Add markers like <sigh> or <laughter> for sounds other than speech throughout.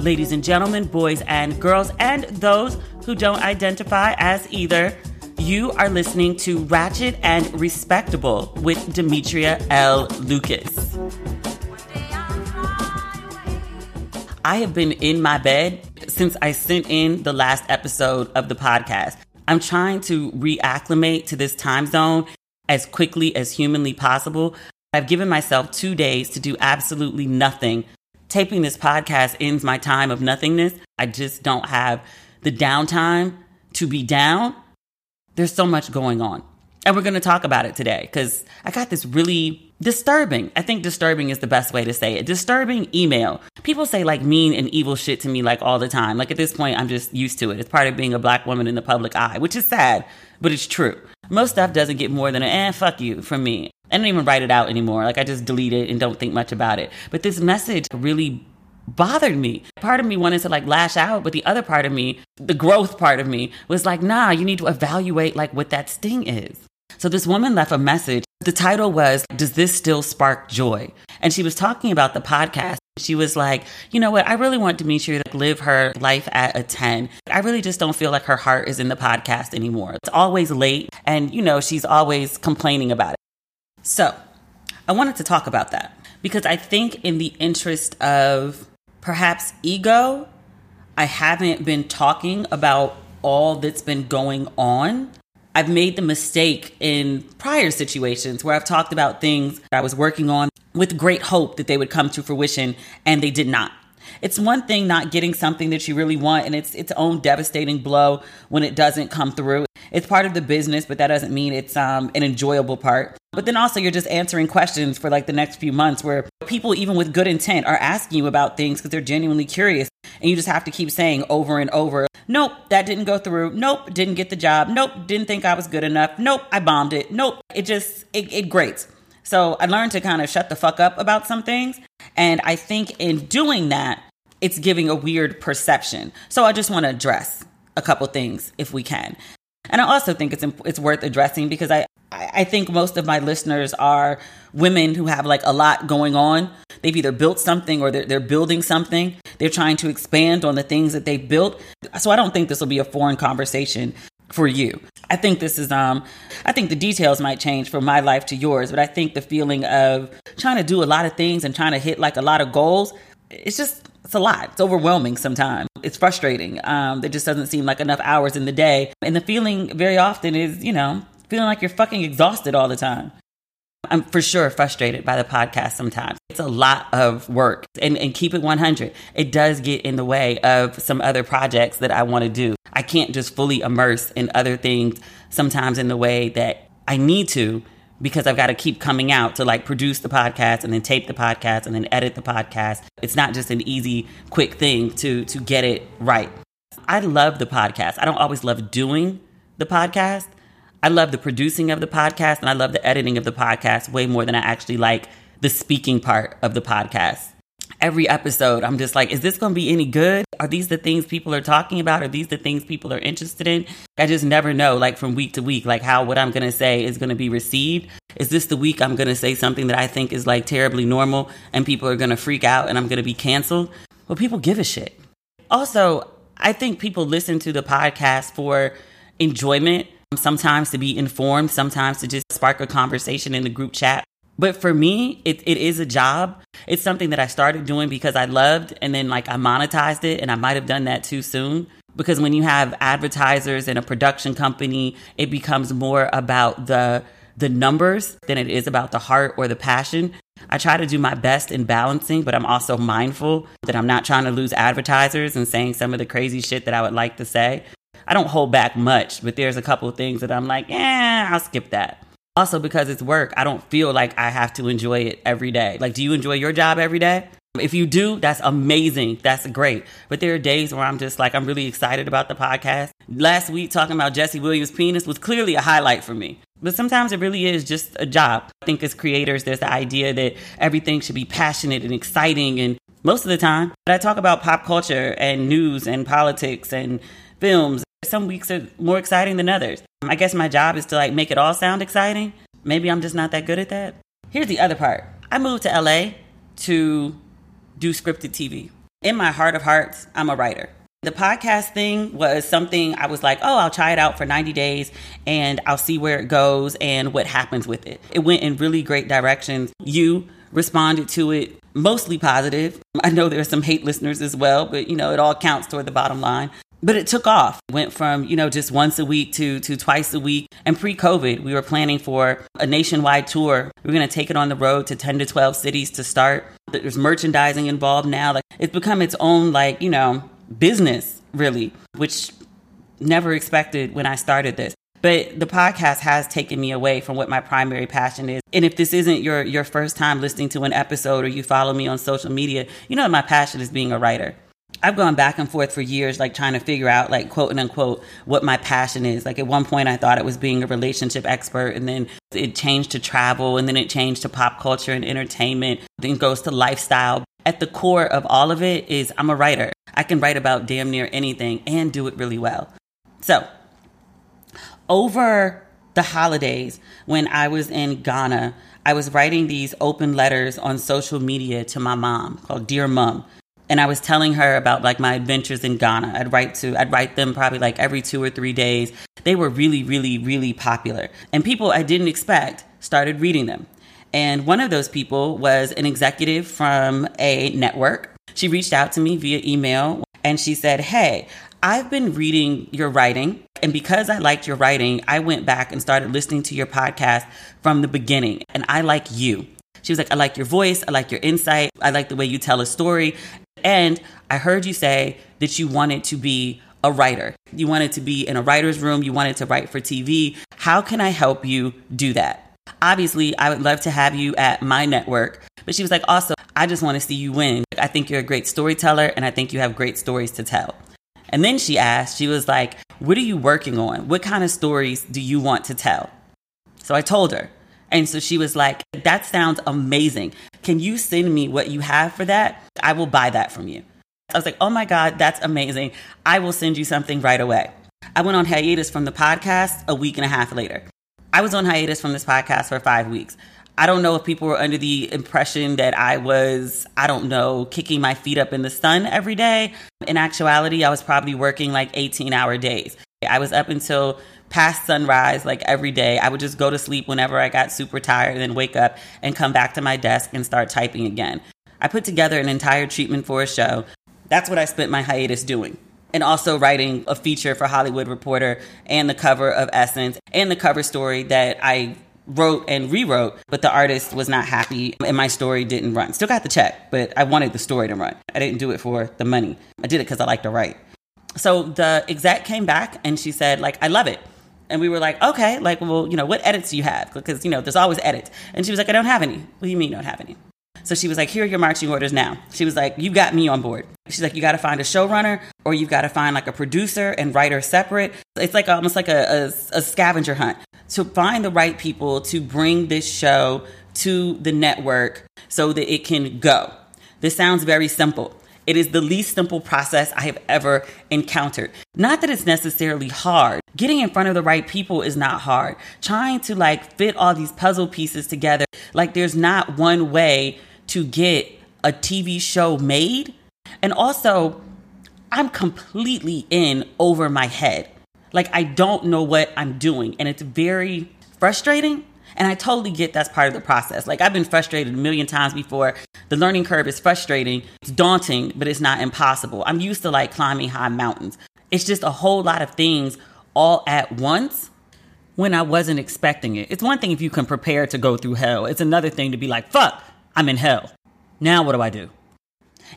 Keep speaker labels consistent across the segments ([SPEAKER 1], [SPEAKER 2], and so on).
[SPEAKER 1] Ladies and gentlemen, boys and girls, and those who don't identify as either, you are listening to Ratchet and Respectable with Demetria L. Lucas. I have been in my bed since I sent in the last episode of the podcast. I'm trying to reacclimate to this time zone as quickly as humanly possible. I've given myself two days to do absolutely nothing taping this podcast ends my time of nothingness. I just don't have the downtime to be down. There's so much going on. And we're going to talk about it today because I got this really disturbing, I think disturbing is the best way to say it, disturbing email. People say like mean and evil shit to me like all the time. Like at this point, I'm just used to it. It's part of being a black woman in the public eye, which is sad, but it's true. Most stuff doesn't get more than a eh, fuck you from me. I don't even write it out anymore. Like I just delete it and don't think much about it. But this message really bothered me. Part of me wanted to like lash out, but the other part of me, the growth part of me, was like, nah, you need to evaluate like what that sting is. So this woman left a message. The title was, Does This Still Spark Joy? And she was talking about the podcast. She was like, you know what? I really want Demetria to live her life at a 10. I really just don't feel like her heart is in the podcast anymore. It's always late. And, you know, she's always complaining about it. So I wanted to talk about that because I think, in the interest of perhaps ego, I haven't been talking about all that's been going on. I've made the mistake in prior situations where I've talked about things I was working on with great hope that they would come to fruition and they did not. It's one thing not getting something that you really want and it's its own devastating blow when it doesn't come through. It's part of the business, but that doesn't mean it's um, an enjoyable part. But then also, you're just answering questions for like the next few months where people, even with good intent, are asking you about things because they're genuinely curious. And you just have to keep saying over and over, nope, that didn't go through. Nope, didn't get the job. Nope, didn't think I was good enough. Nope, I bombed it. Nope, it just, it, it grates. So I learned to kind of shut the fuck up about some things. And I think in doing that, it's giving a weird perception. So I just want to address a couple things if we can. And I also think it's it's worth addressing because I I think most of my listeners are women who have like a lot going on. They've either built something or they're, they're building something. They're trying to expand on the things that they've built. So I don't think this will be a foreign conversation for you. I think this is um I think the details might change from my life to yours, but I think the feeling of trying to do a lot of things and trying to hit like a lot of goals, it's just it's a lot. It's overwhelming sometimes. It's frustrating. Um, there just doesn't seem like enough hours in the day. And the feeling very often is, you know, feeling like you're fucking exhausted all the time. I'm for sure frustrated by the podcast sometimes. It's a lot of work and, and keep it 100. It does get in the way of some other projects that I want to do. I can't just fully immerse in other things sometimes in the way that I need to because I've got to keep coming out to like produce the podcast and then tape the podcast and then edit the podcast. It's not just an easy, quick thing to to get it right. I love the podcast. I don't always love doing the podcast. I love the producing of the podcast and I love the editing of the podcast way more than I actually like the speaking part of the podcast every episode, I'm just like, is this going to be any good? Are these the things people are talking about? Are these the things people are interested in? I just never know, like from week to week, like how what I'm going to say is going to be received. Is this the week I'm going to say something that I think is like terribly normal and people are going to freak out and I'm going to be canceled? Well, people give a shit. Also, I think people listen to the podcast for enjoyment, sometimes to be informed, sometimes to just spark a conversation in the group chat. But for me, it, it is a job. It's something that I started doing because I loved and then like I monetized it and I might have done that too soon. Because when you have advertisers and a production company, it becomes more about the the numbers than it is about the heart or the passion. I try to do my best in balancing, but I'm also mindful that I'm not trying to lose advertisers and saying some of the crazy shit that I would like to say. I don't hold back much, but there's a couple things that I'm like, yeah, I'll skip that. Also, because it's work, I don't feel like I have to enjoy it every day. Like, do you enjoy your job every day? If you do, that's amazing. That's great. But there are days where I'm just like, I'm really excited about the podcast. Last week, talking about Jesse Williams' penis was clearly a highlight for me. But sometimes it really is just a job. I think as creators, there's the idea that everything should be passionate and exciting. And most of the time, but I talk about pop culture and news and politics and films. Some weeks are more exciting than others. I guess my job is to like make it all sound exciting. Maybe I'm just not that good at that. Here's the other part. I moved to LA to do scripted TV. In my heart of hearts, I'm a writer. The podcast thing was something I was like, oh, I'll try it out for 90 days and I'll see where it goes and what happens with it. It went in really great directions. You responded to it mostly positive. I know there are some hate listeners as well, but you know, it all counts toward the bottom line but it took off. Went from you know just once a week to to twice a week. And pre-covid we were planning for a nationwide tour. We are going to take it on the road to 10 to 12 cities to start. There's merchandising involved now. Like it's become its own like you know business really which never expected when i started this. But the podcast has taken me away from what my primary passion is. And if this isn't your your first time listening to an episode or you follow me on social media, you know my passion is being a writer. I've gone back and forth for years, like trying to figure out, like, quote unquote, what my passion is. Like, at one point, I thought it was being a relationship expert, and then it changed to travel, and then it changed to pop culture and entertainment, then goes to lifestyle. At the core of all of it is I'm a writer. I can write about damn near anything and do it really well. So, over the holidays, when I was in Ghana, I was writing these open letters on social media to my mom called Dear Mom and I was telling her about like my adventures in Ghana. I'd write to I'd write them probably like every 2 or 3 days. They were really really really popular. And people I didn't expect started reading them. And one of those people was an executive from a network. She reached out to me via email and she said, "Hey, I've been reading your writing, and because I liked your writing, I went back and started listening to your podcast from the beginning, and I like you." She was like, I like your voice. I like your insight. I like the way you tell a story. And I heard you say that you wanted to be a writer. You wanted to be in a writer's room. You wanted to write for TV. How can I help you do that? Obviously, I would love to have you at my network. But she was like, also, I just want to see you win. I think you're a great storyteller and I think you have great stories to tell. And then she asked, she was like, What are you working on? What kind of stories do you want to tell? So I told her. And so she was like, That sounds amazing. Can you send me what you have for that? I will buy that from you. I was like, Oh my God, that's amazing. I will send you something right away. I went on hiatus from the podcast a week and a half later. I was on hiatus from this podcast for five weeks. I don't know if people were under the impression that I was, I don't know, kicking my feet up in the sun every day. In actuality, I was probably working like 18 hour days. I was up until past sunrise like every day. I would just go to sleep whenever I got super tired and then wake up and come back to my desk and start typing again. I put together an entire treatment for a show. That's what I spent my hiatus doing. And also writing a feature for Hollywood Reporter and the cover of Essence and the cover story that I wrote and rewrote, but the artist was not happy and my story didn't run. Still got the check, but I wanted the story to run. I didn't do it for the money. I did it because I like to write. So the exec came back and she said, like, I love it. And we were like, okay, like, well, you know, what edits do you have? Because, you know, there's always edits. And she was like, I don't have any. What do you mean you don't have any? So she was like, here are your marching orders now. She was like, you got me on board. She's like, you got to find a showrunner or you've got to find like a producer and writer separate. It's like almost like a, a, a scavenger hunt to find the right people to bring this show to the network so that it can go. This sounds very simple. It is the least simple process I have ever encountered. Not that it's necessarily hard. Getting in front of the right people is not hard. Trying to like fit all these puzzle pieces together, like there's not one way to get a TV show made. And also, I'm completely in over my head. Like I don't know what I'm doing and it's very frustrating and I totally get that's part of the process. Like I've been frustrated a million times before. The learning curve is frustrating. It's daunting, but it's not impossible. I'm used to like climbing high mountains. It's just a whole lot of things all at once when I wasn't expecting it. It's one thing if you can prepare to go through hell. It's another thing to be like, fuck, I'm in hell. Now what do I do?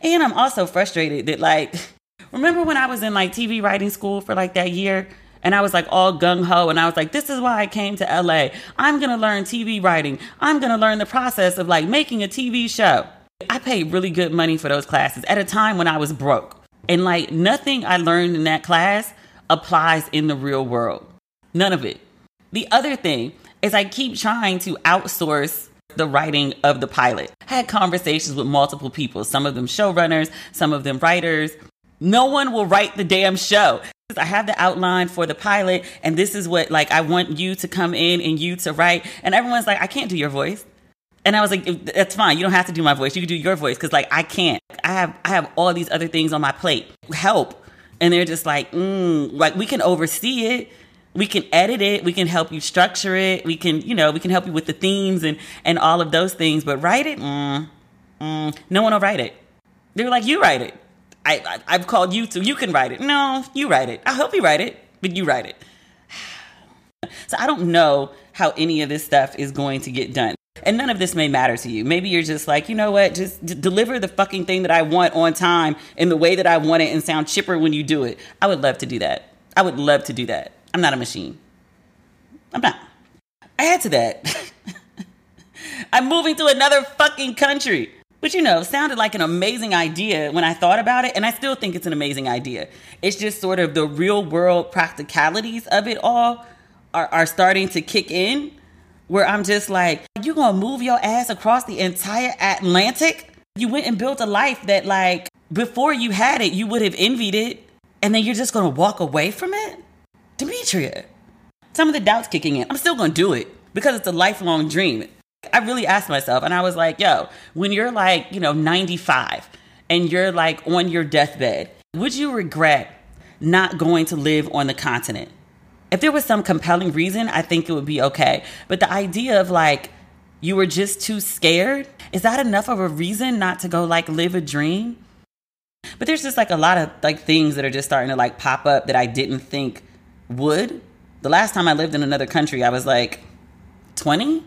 [SPEAKER 1] And I'm also frustrated that like <laughs> remember when I was in like TV writing school for like that year and I was like all gung ho. And I was like, this is why I came to LA. I'm going to learn TV writing. I'm going to learn the process of like making a TV show. I paid really good money for those classes at a time when I was broke. And like nothing I learned in that class applies in the real world. None of it. The other thing is I keep trying to outsource the writing of the pilot. I had conversations with multiple people, some of them showrunners, some of them writers. No one will write the damn show. I have the outline for the pilot, and this is what like I want you to come in and you to write. And everyone's like, I can't do your voice. And I was like, that's fine. You don't have to do my voice. You can do your voice because like I can't. I have I have all these other things on my plate. Help. And they're just like, mm, like we can oversee it. We can edit it. We can help you structure it. We can, you know, we can help you with the themes and and all of those things. But write it, mm, mm, no one will write it. They were like, you write it. I, I have called you to. You can write it. No, you write it. I hope you write it, but you write it. <sighs> So I don't know how any of this stuff is going to get done. And none of this may matter to you. Maybe you're just like, you know what? Just d- deliver the fucking thing that I want on time in the way that I want it and sound chipper when you do it. I would love to do that. I would love to do that. I'm not a machine. I'm not. Add to that. <laughs> I'm moving to another fucking country. Which, you know, sounded like an amazing idea when I thought about it, and I still think it's an amazing idea. It's just sort of the real world practicalities of it all are, are starting to kick in, where I'm just like, you gonna move your ass across the entire Atlantic? You went and built a life that, like, before you had it, you would have envied it, and then you're just gonna walk away from it? Demetria, some of the doubts kicking in. I'm still gonna do it because it's a lifelong dream. I really asked myself, and I was like, yo, when you're like, you know, 95 and you're like on your deathbed, would you regret not going to live on the continent? If there was some compelling reason, I think it would be okay. But the idea of like, you were just too scared, is that enough of a reason not to go like live a dream? But there's just like a lot of like things that are just starting to like pop up that I didn't think would. The last time I lived in another country, I was like 20.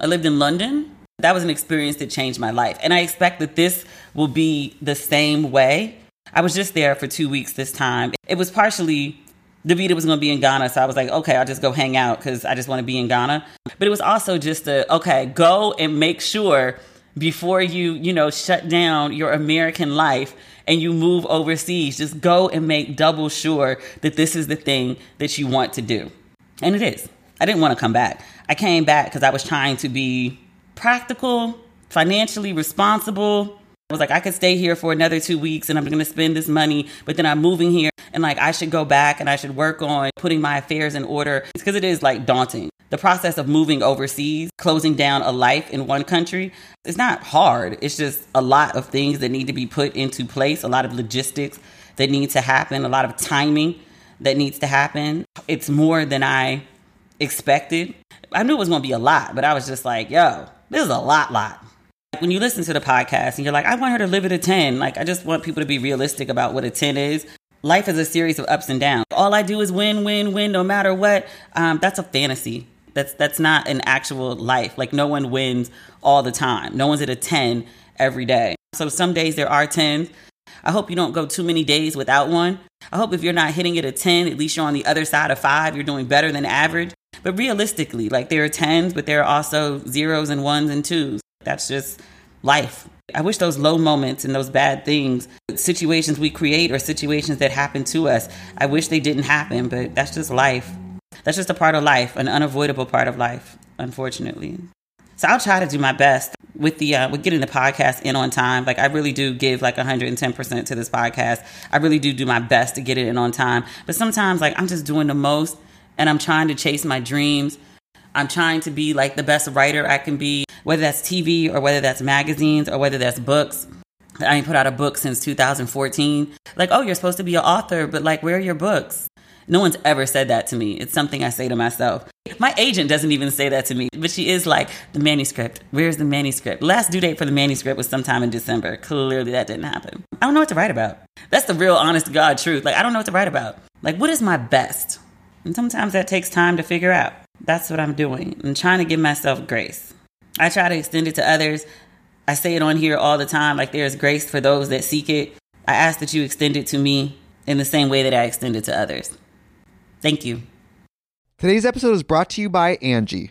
[SPEAKER 1] I lived in London. That was an experience that changed my life. And I expect that this will be the same way. I was just there for two weeks this time. It was partially Davida was going to be in Ghana, so I was like, okay, I'll just go hang out because I just want to be in Ghana. But it was also just a, okay, go and make sure before you, you know, shut down your American life and you move overseas, just go and make double sure that this is the thing that you want to do. And it is. I didn't want to come back. I came back because I was trying to be practical, financially responsible. I was like, I could stay here for another two weeks and I'm going to spend this money, but then I'm moving here and like I should go back and I should work on putting my affairs in order. It's because it is like daunting. The process of moving overseas, closing down a life in one country, it's not hard. It's just a lot of things that need to be put into place, a lot of logistics that need to happen, a lot of timing that needs to happen. It's more than I expected. I knew it was going to be a lot, but I was just like, yo, this is a lot, lot. When you listen to the podcast and you're like, I want her to live at a 10, like, I just want people to be realistic about what a 10 is. Life is a series of ups and downs. All I do is win, win, win, no matter what. Um, that's a fantasy. That's that's not an actual life. Like no one wins all the time. No one's at a 10 every day. So some days there are 10s. I hope you don't go too many days without one. I hope if you're not hitting it a 10, at least you're on the other side of 5, you're doing better than average. But realistically, like there are 10s, but there are also zeros and ones and twos. That's just life. I wish those low moments and those bad things, situations we create or situations that happen to us, I wish they didn't happen, but that's just life. That's just a part of life, an unavoidable part of life, unfortunately. So I'll try to do my best with the uh, with getting the podcast in on time. Like I really do give like 110% to this podcast. I really do do my best to get it in on time. But sometimes like I'm just doing the most and I'm trying to chase my dreams. I'm trying to be like the best writer I can be whether that's TV or whether that's magazines or whether that's books. I ain't put out a book since 2014. Like, oh, you're supposed to be an author, but like, where are your books? No one's ever said that to me. It's something I say to myself. My agent doesn't even say that to me, but she is like, the manuscript. Where's the manuscript? Last due date for the manuscript was sometime in December. Clearly that didn't happen. I don't know what to write about. That's the real honest God truth. Like, I don't know what to write about. Like, what is my best? And sometimes that takes time to figure out. That's what I'm doing. I'm trying to give myself grace. I try to extend it to others. I say it on here all the time like there's grace for those that seek it. I ask that you extend it to me in the same way that I extend it to others. Thank you.
[SPEAKER 2] Today's episode is brought to you by Angi.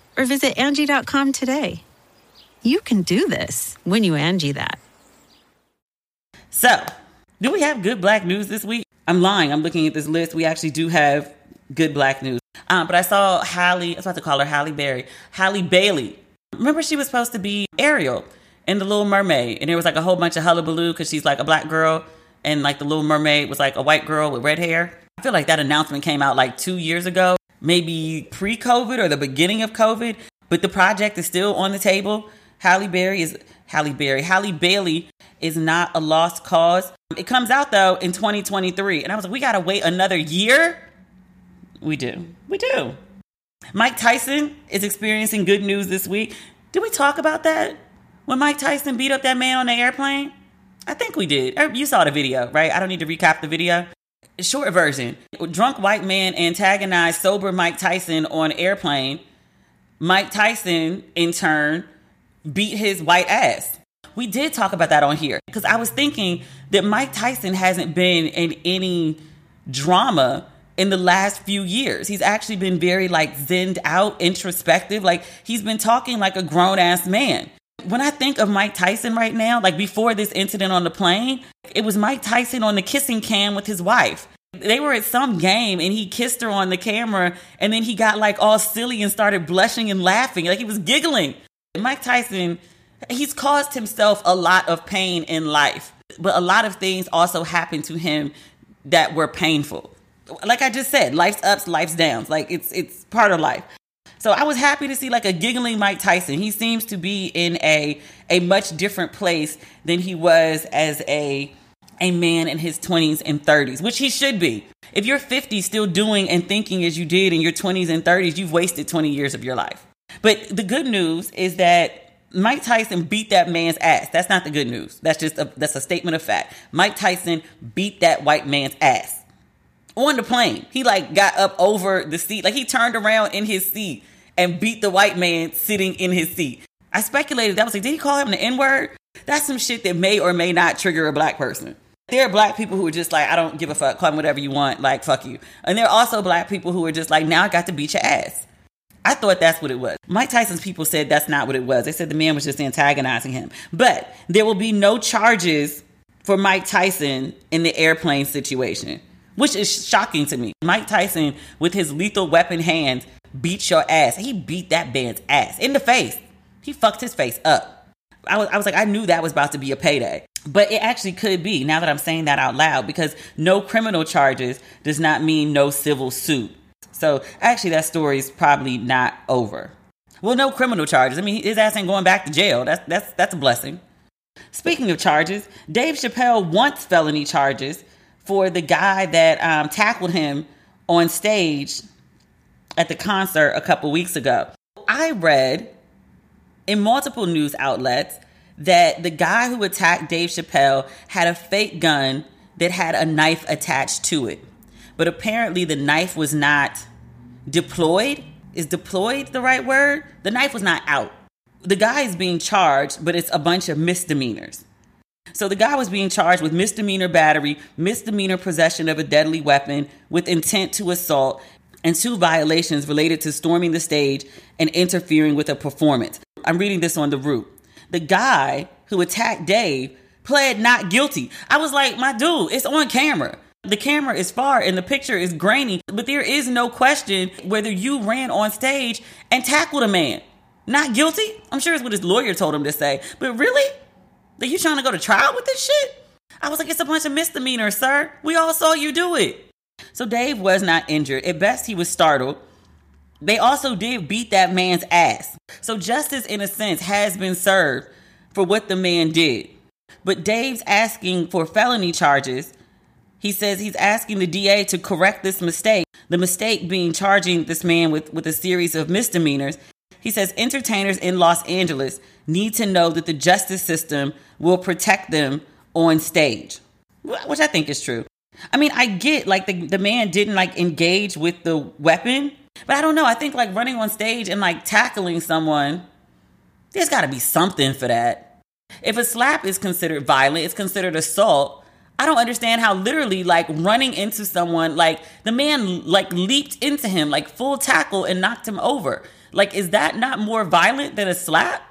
[SPEAKER 3] or visit Angi.com today. You can do this when you Angi that.
[SPEAKER 1] So, do we have good black news this week? I'm lying. I'm looking at this list. We actually do have good black news. Um, but I saw Halle, I was about to call her Halle Berry, Halle Bailey. Remember, she was supposed to be Ariel in The Little Mermaid. And there was like a whole bunch of hullabaloo because she's like a black girl. And like The Little Mermaid was like a white girl with red hair. I feel like that announcement came out like two years ago, maybe pre COVID or the beginning of COVID. But the project is still on the table. Halle Berry is Halle Berry. Halle Bailey is not a lost cause. It comes out though in 2023. And I was like, we gotta wait another year? We do. We do. Mike Tyson is experiencing good news this week. Did we talk about that? When Mike Tyson beat up that man on the airplane? I think we did. Er, you saw the video, right? I don't need to recap the video. Short version drunk white man antagonized sober Mike Tyson on airplane. Mike Tyson, in turn, beat his white ass. We did talk about that on here because I was thinking that Mike Tyson hasn't been in any drama in the last few years. He's actually been very like zenned out, introspective. Like he's been talking like a grown ass man. When I think of Mike Tyson right now, like before this incident on the plane, it was Mike Tyson on the kissing cam with his wife. They were at some game and he kissed her on the camera and then he got like all silly and started blushing and laughing. Like he was giggling. Mike Tyson, he's caused himself a lot of pain in life. But a lot of things also happened to him that were painful. Like I just said, life's ups, life's downs. Like it's it's part of life. So I was happy to see like a giggling Mike Tyson. He seems to be in a a much different place than he was as a a man in his 20s and 30s, which he should be. If you're 50 still doing and thinking as you did in your 20s and 30s, you've wasted 20 years of your life. But the good news is that Mike Tyson beat that man's ass. That's not the good news. That's just a, that's a statement of fact. Mike Tyson beat that white man's ass on the plane. He like got up over the seat, like he turned around in his seat and beat the white man sitting in his seat. I speculated that was like, did he call him the N word? That's some shit that may or may not trigger a black person. There are black people who are just like, I don't give a fuck, call him whatever you want, like fuck you. And there are also black people who are just like, now I got to beat your ass. I thought that's what it was. Mike Tyson's people said that's not what it was. They said the man was just antagonizing him. But there will be no charges for Mike Tyson in the airplane situation, which is shocking to me. Mike Tyson, with his lethal weapon hands, beat your ass. He beat that man's ass in the face. He fucked his face up. I was, I was like, I knew that was about to be a payday. But it actually could be now that I'm saying that out loud because no criminal charges does not mean no civil suit. So actually, that story is probably not over. Well, no criminal charges. I mean, his ass ain't going back to jail. That's that's that's a blessing. Speaking of charges, Dave Chappelle wants felony charges for the guy that um, tackled him on stage at the concert a couple weeks ago. I read in multiple news outlets that the guy who attacked Dave Chappelle had a fake gun that had a knife attached to it. But apparently, the knife was not deployed. Is deployed the right word? The knife was not out. The guy is being charged, but it's a bunch of misdemeanors. So the guy was being charged with misdemeanor battery, misdemeanor possession of a deadly weapon with intent to assault, and two violations related to storming the stage and interfering with a performance. I'm reading this on the root. The guy who attacked Dave pled not guilty. I was like, my dude, it's on camera. The camera is far and the picture is grainy, but there is no question whether you ran on stage and tackled a man. Not guilty? I'm sure it's what his lawyer told him to say. But really? Are you trying to go to trial with this shit? I was like, it's a bunch of misdemeanors, sir. We all saw you do it. So Dave was not injured. At best, he was startled. They also did beat that man's ass. So justice, in a sense, has been served for what the man did. But Dave's asking for felony charges. He says he's asking the DA to correct this mistake. The mistake being charging this man with, with a series of misdemeanors. He says entertainers in Los Angeles need to know that the justice system will protect them on stage, which I think is true. I mean, I get like the, the man didn't like engage with the weapon, but I don't know. I think like running on stage and like tackling someone, there's got to be something for that. If a slap is considered violent, it's considered assault. I don't understand how literally like running into someone, like the man like leaped into him, like full tackle and knocked him over. Like, is that not more violent than a slap?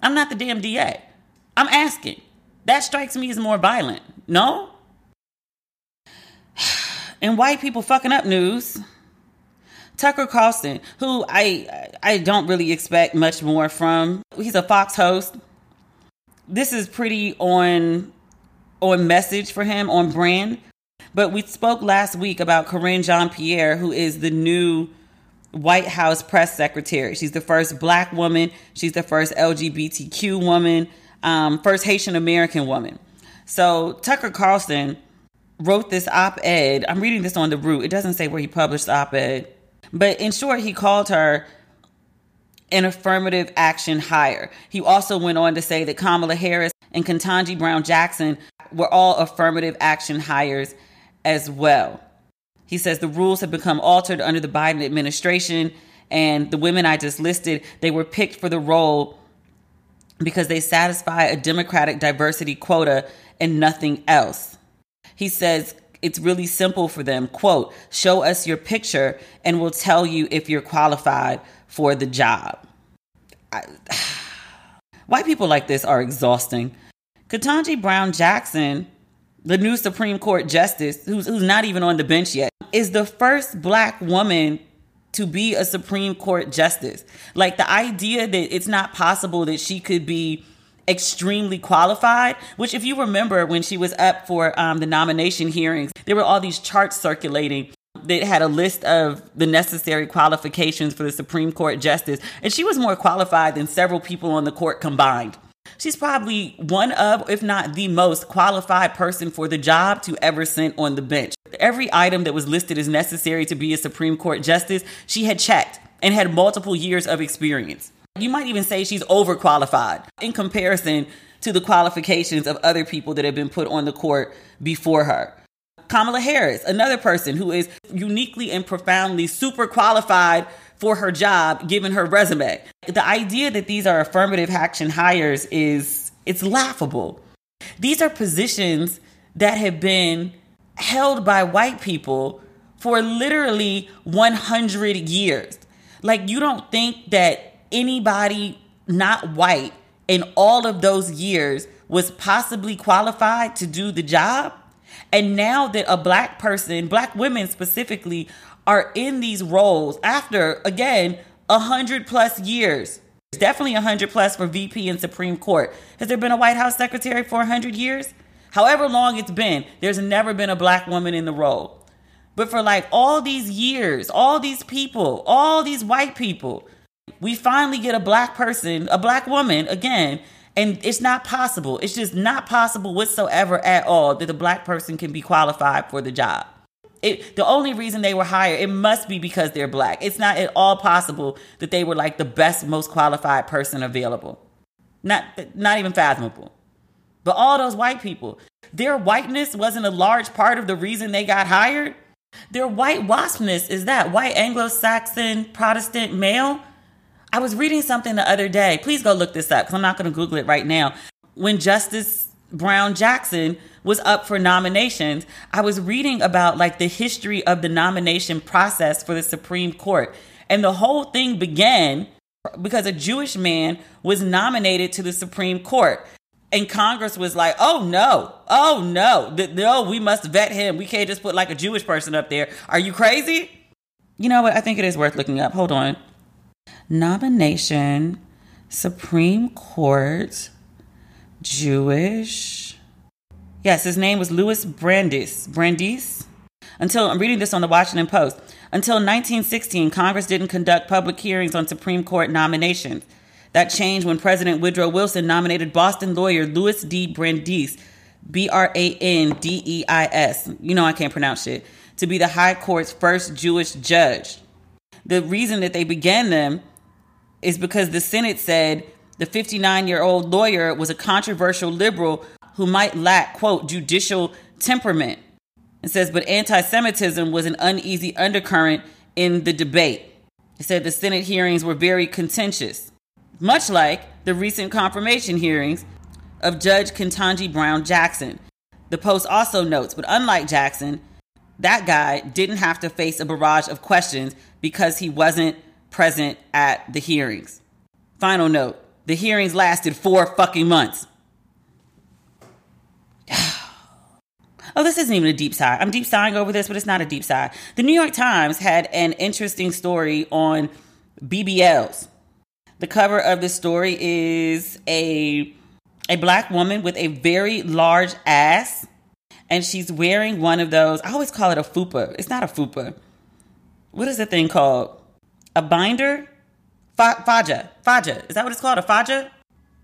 [SPEAKER 1] I'm not the damn DA. I'm asking. That strikes me as more violent. No? <sighs> And white people fucking up news. Tucker Carlson, who I I don't really expect much more from. He's a Fox host. This is pretty on on message for him, on brand. But we spoke last week about Karine Jean Pierre, who is the new White House press secretary. She's the first black woman. She's the first LGBTQ woman, um, first Haitian American woman. So Tucker Carlson wrote this op ed. I'm reading this on the root. It doesn't say where he published op ed. But in short, he called her an affirmative action hire. He also went on to say that Kamala Harris and Ketanji Brown Jackson were all affirmative action hires as well. He says the rules have become altered under the Biden administration, and the women I just listed, they were picked for the role because they satisfy a Democratic diversity quota and nothing else. He says it's really simple for them. Quote, show us your picture and we'll tell you if you're qualified for the job. <sighs> White people like this are exhausting. Ketanji Brown Jackson, the new Supreme Court justice, who's, who's not even on the bench yet, is the first black woman to be a Supreme Court justice. Like the idea that it's not possible that she could be extremely qualified, which, if you remember when she was up for um, the nomination hearings, there were all these charts circulating that had a list of the necessary qualifications for the Supreme Court justice, and she was more qualified than several people on the court combined. She's probably one of, if not the most qualified person for the job to ever sit on the bench. Every item that was listed as necessary to be a Supreme Court justice, she had checked and had multiple years of experience. You might even say she's overqualified in comparison to the qualifications of other people that have been put on the court before her. Kamala Harris, another person who is uniquely and profoundly super qualified for her job given her resume. The idea that these are affirmative action hires is it's laughable. These are positions that have been held by white people for literally 100 years. Like you don't think that anybody not white in all of those years was possibly qualified to do the job? And now that a black person, black women specifically, are in these roles after, again, a hundred plus years. Definitely a hundred plus for VP and Supreme Court. Has there been a White House secretary for a hundred years? However long it's been, there's never been a black woman in the role. But for like all these years, all these people, all these white people, we finally get a black person, a black woman again, and it's not possible. It's just not possible whatsoever at all that a black person can be qualified for the job. It, the only reason they were hired, it must be because they're black. It's not at all possible that they were like the best, most qualified person available. Not, not even fathomable. But all those white people, their whiteness wasn't a large part of the reason they got hired. Their white waspness is that white Anglo Saxon Protestant male I was reading something the other day. Please go look this up because I'm not going to Google it right now. When Justice Brown Jackson was up for nominations, I was reading about like the history of the nomination process for the Supreme Court. And the whole thing began because a Jewish man was nominated to the Supreme Court. And Congress was like, oh no, oh no, no, we must vet him. We can't just put like a Jewish person up there. Are you crazy? You know what? I think it is worth looking up. Hold on nomination, Supreme Court, Jewish. Yes, his name was Louis Brandeis. Brandeis? Until I'm reading this on the Washington Post. Until 1916, Congress didn't conduct public hearings on Supreme Court nominations. That changed when President Woodrow Wilson nominated Boston lawyer Louis D. Brandeis, B R A N D E I S, you know I can't pronounce shit, to be the High Court's first Jewish judge. The reason that they began them is because the Senate said the 59 year old lawyer was a controversial liberal who might lack, quote, judicial temperament. It says, but anti Semitism was an uneasy undercurrent in the debate. It said the Senate hearings were very contentious, much like the recent confirmation hearings of Judge Ketanji Brown Jackson. The Post also notes, but unlike Jackson, that guy didn't have to face a barrage of questions because he wasn't present at the hearings. Final note the hearings lasted four fucking months. <sighs> Oh, this isn't even a deep sigh. I'm deep sighing over this, but it's not a deep sigh. The New York Times had an interesting story on BBLs. The cover of the story is a a black woman with a very large ass, and she's wearing one of those. I always call it a fupa. It's not a fupa. What is the thing called? a binder, faja, faja. Is that what it's called? A faja?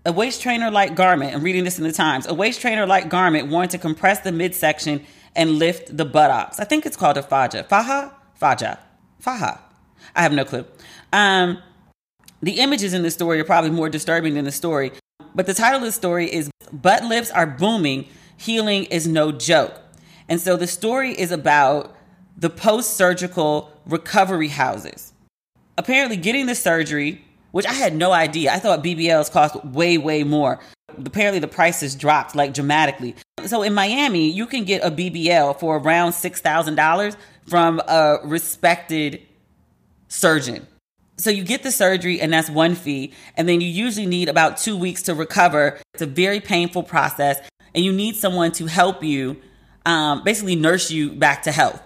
[SPEAKER 1] A waist trainer like garment. I'm reading this in the Times. A waist trainer like garment worn to compress the midsection and lift the buttocks. I think it's called a faja. Faja? Faja. Faja. I have no clue. Um, the images in the story are probably more disturbing than the story. But the title of the story is Butt Lifts Are Booming, Healing is No Joke. And so the story is about the post surgical recovery houses apparently getting the surgery, which I had no idea. I thought BBLs cost way, way more. Apparently the prices dropped like dramatically. So in Miami, you can get a BBL for around $6,000 from a respected surgeon. So you get the surgery and that's one fee. And then you usually need about two weeks to recover. It's a very painful process and you need someone to help you, um, basically nurse you back to health.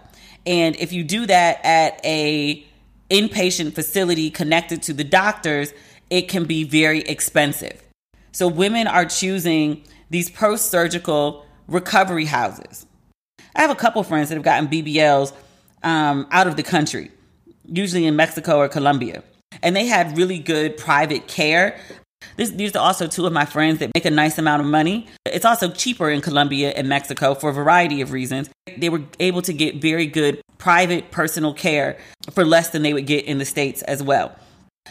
[SPEAKER 1] And if you do that at a inpatient facility connected to the doctors, it can be very expensive. So women are choosing these post surgical recovery houses. I have a couple friends that have gotten BBLs um, out of the country, usually in Mexico or Colombia. And they had really good private care. This, these are also two of my friends that make a nice amount of money. It's also cheaper in Colombia and Mexico for a variety of reasons. They were able to get very good private personal care for less than they would get in the States as well.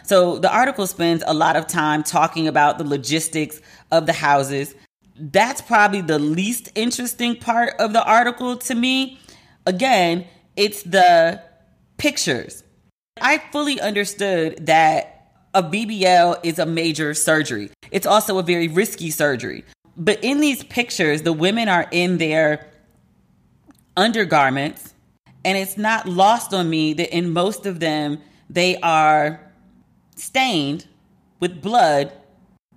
[SPEAKER 1] So the article spends a lot of time talking about the logistics of the houses. That's probably the least interesting part of the article to me. Again, it's the pictures. I fully understood that a BBL is a major surgery. It's also a very risky surgery. But in these pictures, the women are in their undergarments, and it's not lost on me that in most of them, they are stained with blood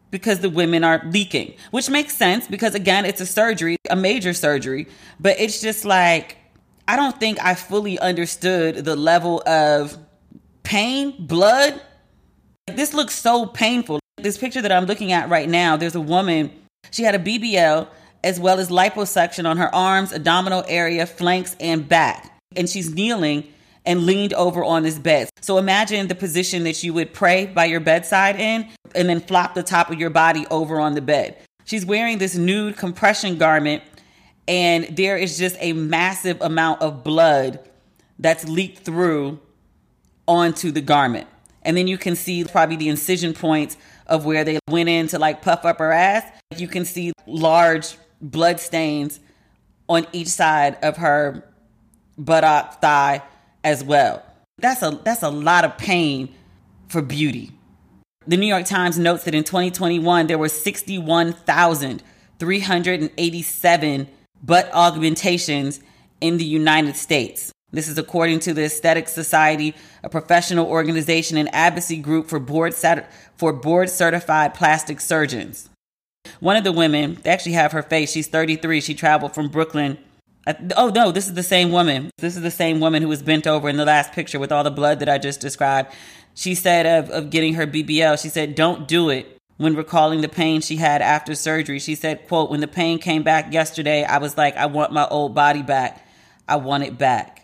[SPEAKER 1] because the women are leaking, which makes sense because, again, it's a surgery, a major surgery. But it's just like, I don't think I fully understood the level of pain, blood. This looks so painful. This picture that I'm looking at right now, there's a woman, she had a BBL as well as liposuction on her arms, abdominal area, flanks, and back. And she's kneeling and leaned over on this bed. So imagine the position that you would pray by your bedside in and then flop the top of your body over on the bed. She's wearing this nude compression garment and there is just a massive amount of blood that's leaked through onto the garment. And then you can see probably the incision points of where they went in to like puff up her ass. You can see large blood stains on each side of her buttock, thigh, as well. That's a that's a lot of pain for beauty. The New York Times notes that in 2021 there were 61,387 butt augmentations in the United States. This is according to the Aesthetic Society, a professional organization and advocacy group for board for board certified plastic surgeons. One of the women, they actually have her face. She's 33. She traveled from Brooklyn uh, oh no, this is the same woman. This is the same woman who was bent over in the last picture with all the blood that I just described. She said of, of getting her BBL, she said, don't do it. When recalling the pain she had after surgery, she said, quote, when the pain came back yesterday, I was like, I want my old body back. I want it back.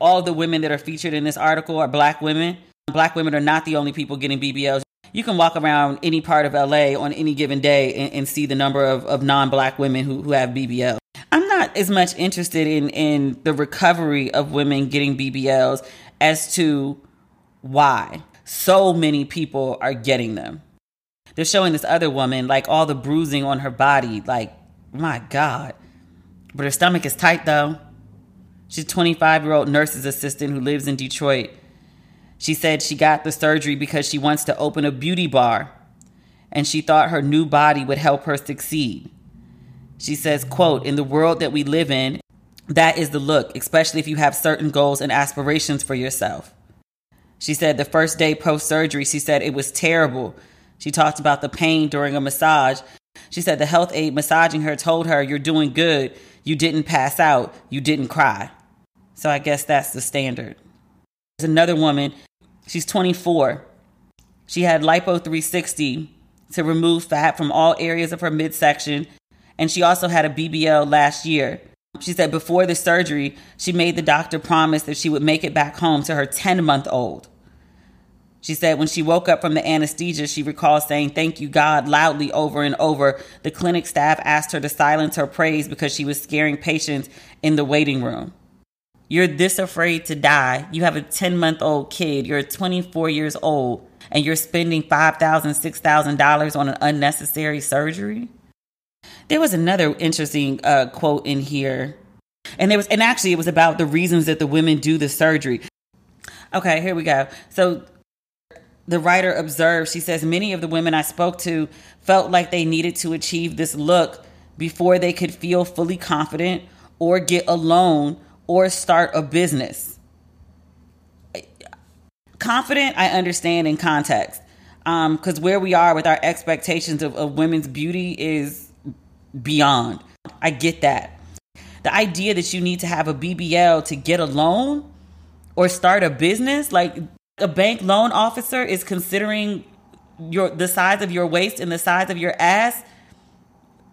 [SPEAKER 1] All the women that are featured in this article are black women. Black women are not the only people getting BBLs. You can walk around any part of LA on any given day and, and see the number of, of non black women who, who have BBLs. I'm not as much interested in in the recovery of women getting BBLs as to why so many people are getting them. They're showing this other woman like all the bruising on her body, like my god. But her stomach is tight though. She's a 25 year old nurse's assistant who lives in Detroit. She said she got the surgery because she wants to open a beauty bar and she thought her new body would help her succeed. She says, quote, in the world that we live in, that is the look, especially if you have certain goals and aspirations for yourself. She said the first day post surgery, she said it was terrible. She talked about the pain during a massage. She said the health aide massaging her told her, You're doing good. You didn't pass out. You didn't cry. So I guess that's the standard. There's another woman, she's 24. She had lipo 360 to remove fat from all areas of her midsection and she also had a BBL last year. She said before the surgery, she made the doctor promise that she would make it back home to her 10 month old. She said when she woke up from the anesthesia, she recalls saying, Thank you, God, loudly over and over. The clinic staff asked her to silence her praise because she was scaring patients in the waiting room. You're this afraid to die. You have a 10 month old kid. You're 24 years old, and you're spending $5,000, $6,000 on an unnecessary surgery? There was another interesting uh, quote in here, and there was, and actually, it was about the reasons that the women do the surgery. Okay, here we go. So the writer observes, she says, many of the women I spoke to felt like they needed to achieve this look before they could feel fully confident or get a loan or start a business. Confident, I understand in context. Because um, where we are with our expectations of, of women's beauty is beyond. I get that. The idea that you need to have a BBL to get a loan or start a business, like a bank loan officer is considering your the size of your waist and the size of your ass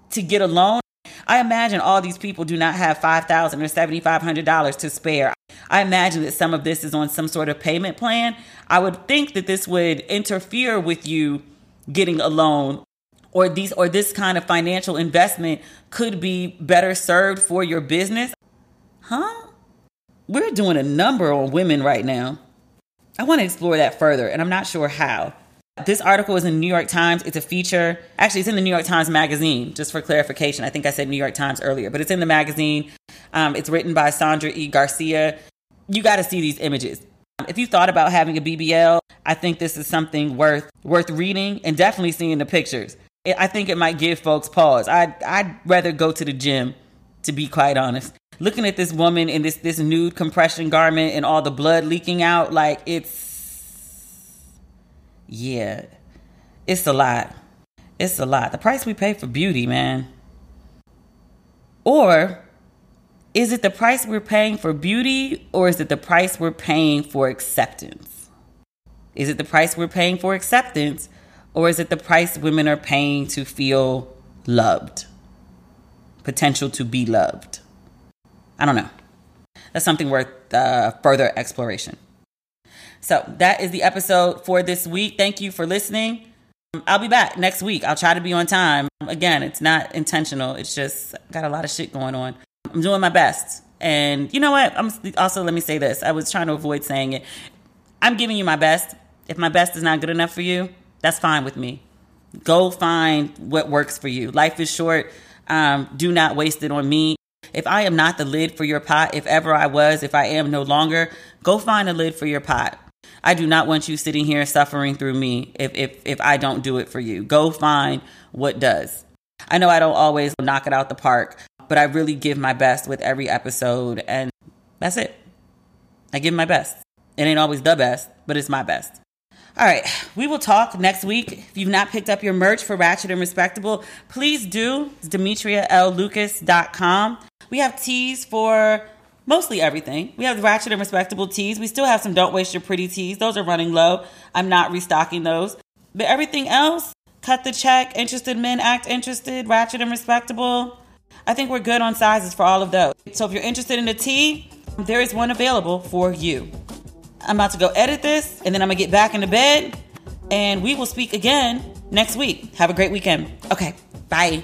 [SPEAKER 1] to get a loan. I imagine all these people do not have five thousand or seventy five hundred dollars to spare. I imagine that some of this is on some sort of payment plan. I would think that this would interfere with you getting a loan or these or this kind of financial investment could be better served for your business. Huh? We're doing a number on women right now. I want to explore that further and I'm not sure how. This article is in the New York Times. It's a feature. Actually, it's in the New York Times Magazine, just for clarification. I think I said New York Times earlier, but it's in the magazine. Um, it's written by Sandra E. Garcia. You got to see these images. If you thought about having a BBL, I think this is something worth worth reading and definitely seeing the pictures. I think it might give folks pause. I'd, I'd rather go to the gym, to be quite honest. Looking at this woman in this this nude compression garment and all the blood leaking out, like it's yeah, it's a lot. It's a lot. The price we pay for beauty, man. Or is it the price we're paying for beauty or is it the price we're paying for acceptance? Is it the price we're paying for acceptance or is it the price women are paying to feel loved? Potential to be loved? I don't know. That's something worth uh, further exploration. So that is the episode for this week. Thank you for listening. I'll be back next week. I'll try to be on time. Again, it's not intentional. It's just got a lot of shit going on. I'm doing my best. And you know what? I'm also let me say this. I was trying to avoid saying it. I'm giving you my best. If my best is not good enough for you, that's fine with me. Go find what works for you. Life is short. Um, do not waste it on me. If I am not the lid for your pot, if ever I was, if I am no longer, go find a lid for your pot. I do not want you sitting here suffering through me if, if, if I don't do it for you. Go find what does. I know I don't always knock it out the park, but I really give my best with every episode, and that's it. I give my best. It ain't always the best, but it's my best. All right, we will talk next week. If you've not picked up your merch for Ratchet and Respectable, please do. It's DemetriaLLucas.com. We have tees for mostly everything. We have ratchet and respectable tees. We still have some don't waste your pretty tees. Those are running low. I'm not restocking those. But everything else, cut the check, interested men act interested, ratchet and respectable. I think we're good on sizes for all of those. So if you're interested in a tee, there is one available for you. I'm about to go edit this and then I'm gonna get back into bed and we will speak again next week. Have a great weekend. Okay, bye.